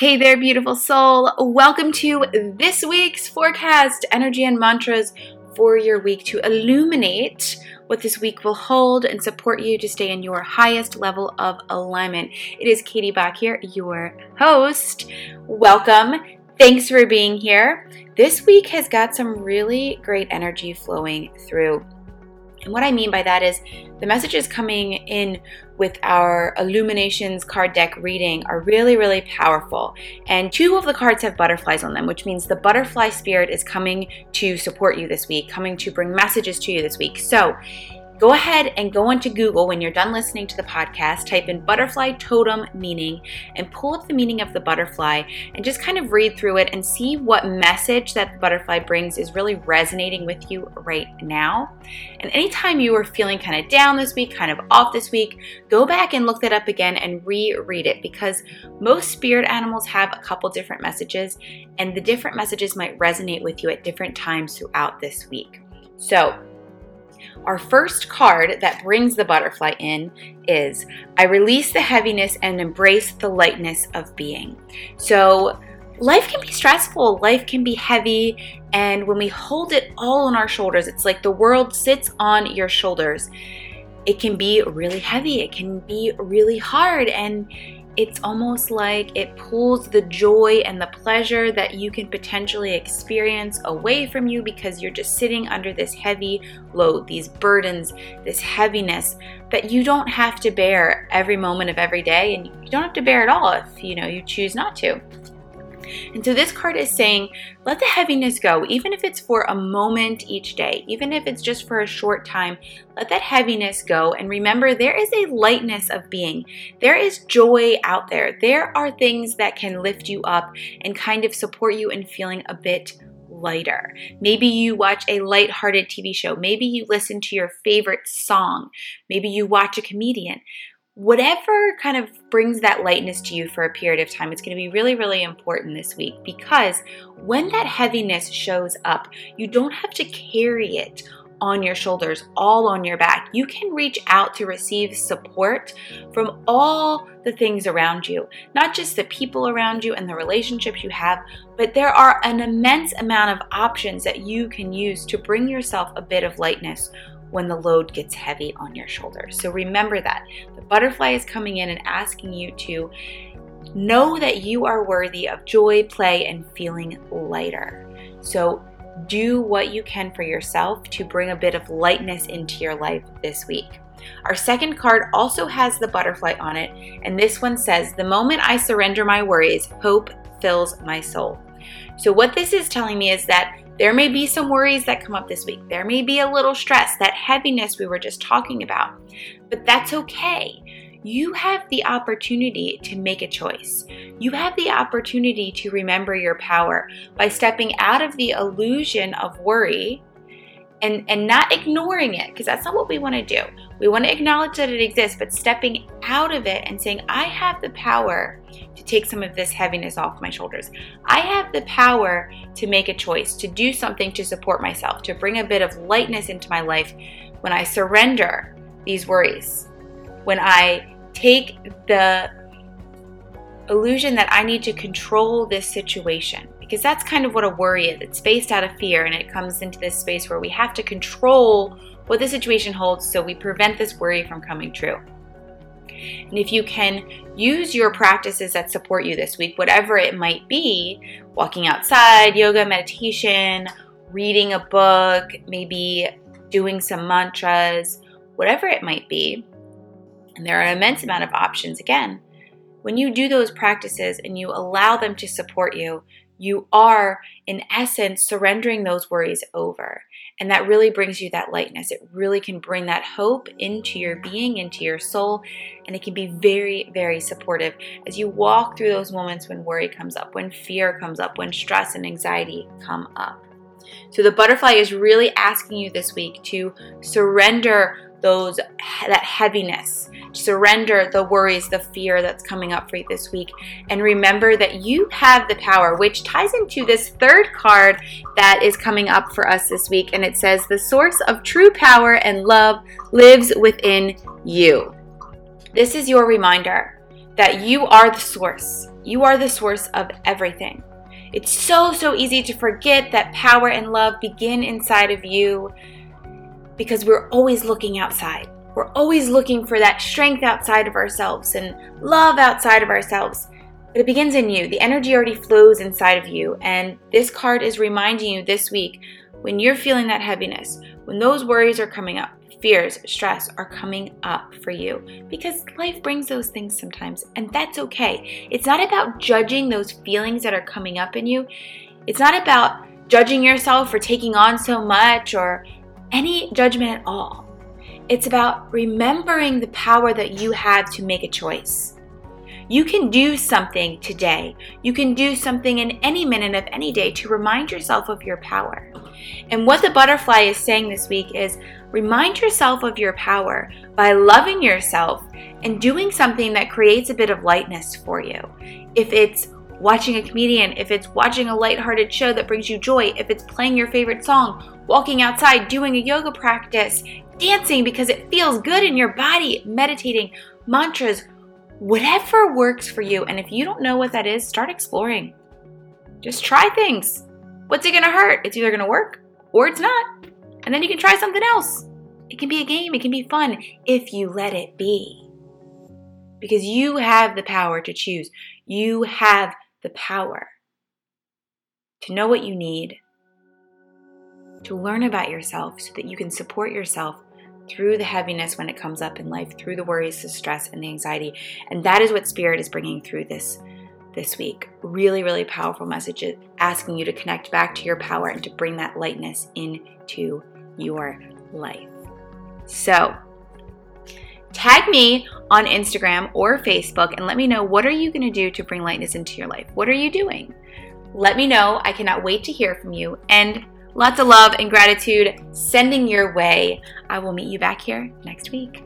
Hey there, beautiful soul. Welcome to this week's forecast energy and mantras for your week to illuminate what this week will hold and support you to stay in your highest level of alignment. It is Katie Bach here, your host. Welcome. Thanks for being here. This week has got some really great energy flowing through. And what I mean by that is the messages coming in with our Illuminations card deck reading are really, really powerful. And two of the cards have butterflies on them, which means the butterfly spirit is coming to support you this week, coming to bring messages to you this week. So go ahead and go into Google when you're done listening to the podcast, type in butterfly totem meaning, and pull up the meaning of the butterfly and just kind of read through it and see what message that the butterfly brings is really resonating with you right now. And anytime you are feeling kind of down this week, kind of off this week, go back and look that up again and reread it because most spirit animals have a couple different messages, and the different messages might resonate with you at different times throughout this week. So, our first card that brings the butterfly in is I release the heaviness and embrace the lightness of being. So, life can be stressful, life can be heavy, and when we hold it all on our shoulders, it's like the world sits on your shoulders. It can be really heavy, it can be really hard, and it's almost like it pulls the joy and the pleasure that you can potentially experience away from you because you're just sitting under this heavy load, these burdens, this heaviness that you don't have to bear every moment of every day and you don't have to bear it all if you know you choose not to. And so this card is saying, let the heaviness go, even if it's for a moment each day, even if it's just for a short time, let that heaviness go. And remember, there is a lightness of being. There is joy out there. There are things that can lift you up and kind of support you in feeling a bit lighter. Maybe you watch a light-hearted TV show. Maybe you listen to your favorite song. Maybe you watch a comedian whatever kind of brings that lightness to you for a period of time, it's going to be really, really important this week because when that heaviness shows up, you don't have to carry it on your shoulders, all on your back. You can reach out to receive support from all the things around you, not just the people around you and the relationships you have, but there are an immense amount of options that you can use to bring yourself a bit of lightness when the load gets heavy on your shoulders. So remember that. The butterfly is coming in and asking you to know that you are worthy of joy, play, and feeling lighter. So do what you can for yourself to bring a bit of lightness into your life this week. Our second card also has the butterfly on it, and this one says, The moment I surrender my worries, hope fills my soul. So, what this is telling me is that there may be some worries that come up this week. There may be a little stress, that heaviness we were just talking about, but that's okay. You have the opportunity to make a choice. You have the opportunity to remember your power by stepping out of the illusion of worry and, and not ignoring it, because that's not what we want to do. We want to acknowledge that it exists, but stepping out of it and saying, I have the power to take some of this heaviness off my shoulders. I have the power to make a choice, to do something to support myself, to bring a bit of lightness into my life when I surrender these worries, when I take the illusion that I need to control this situation. Because that's kind of what a worry is. It's based out of fear and it comes into this space where we have to control what the situation holds so we prevent this worry from coming true. And if you can use your practices that support you this week, whatever it might be walking outside, yoga, meditation, reading a book, maybe doing some mantras, whatever it might be, and there are an immense amount of options again. When you do those practices and you allow them to support you, you are, in essence, surrendering those worries over. And that really brings you that lightness. It really can bring that hope into your being, into your soul, and it can be very, very supportive as you walk through those moments when worry comes up, when fear comes up, when stress and anxiety come up. So the butterfly is really asking you this week to surrender those that heaviness. Surrender the worries the fear that's coming up for you this week. And remember that you have the power which ties into this third card that is coming up for us this week. And it says the source of true power and love lives within you. This is your reminder that you are the source. You are the source of everything. It's so, so easy to forget that power and love begin inside of you because we're always looking outside. We're always looking for that strength outside of ourselves and love outside of ourselves. But it begins in you. The energy already flows inside of you. And this card is reminding you this week when you're feeling that heaviness, when those worries are coming up, fears, stress are coming up for you because life brings those things sometimes, and that's okay. It's not about judging those feelings that are coming up in you. It's not about judging yourself for taking on so much or any judgment at all. It's about remembering the power that you have to make a choice. You can do something today. You can do something in any minute of any day to remind yourself of your power. And what the butterfly is saying this week is remind yourself of your power by loving yourself and doing something that creates a bit of lightness for you. If it's watching a comedian, if it's watching a lighthearted show that brings you joy, if it's playing your favorite song, walking outside, doing a yoga practice, dancing because it feels good in your body, meditating, mantras, whatever works for you. And if you don't know what that is, start exploring. Just try things. What's it gonna hurt? It's either gonna work or it's not. And then you can try something else. It can be a game, it can be fun if you let it be. Because you have the power to choose. You have the power to know what you need, to learn about yourself so that you can support yourself through the heaviness when it comes up in life, through the worries, the stress, and the anxiety. And that is what Spirit is bringing through this this week. Really, really powerful messages uh, asking you to connect back to your power and to bring that lightness into your life. So, tag me on Instagram or Facebook and let me know what are you going to do to bring lightness into your life? What are you doing? Let me know. I cannot wait to hear from you. And Lots of love and gratitude sending your way. I will meet you back here next week.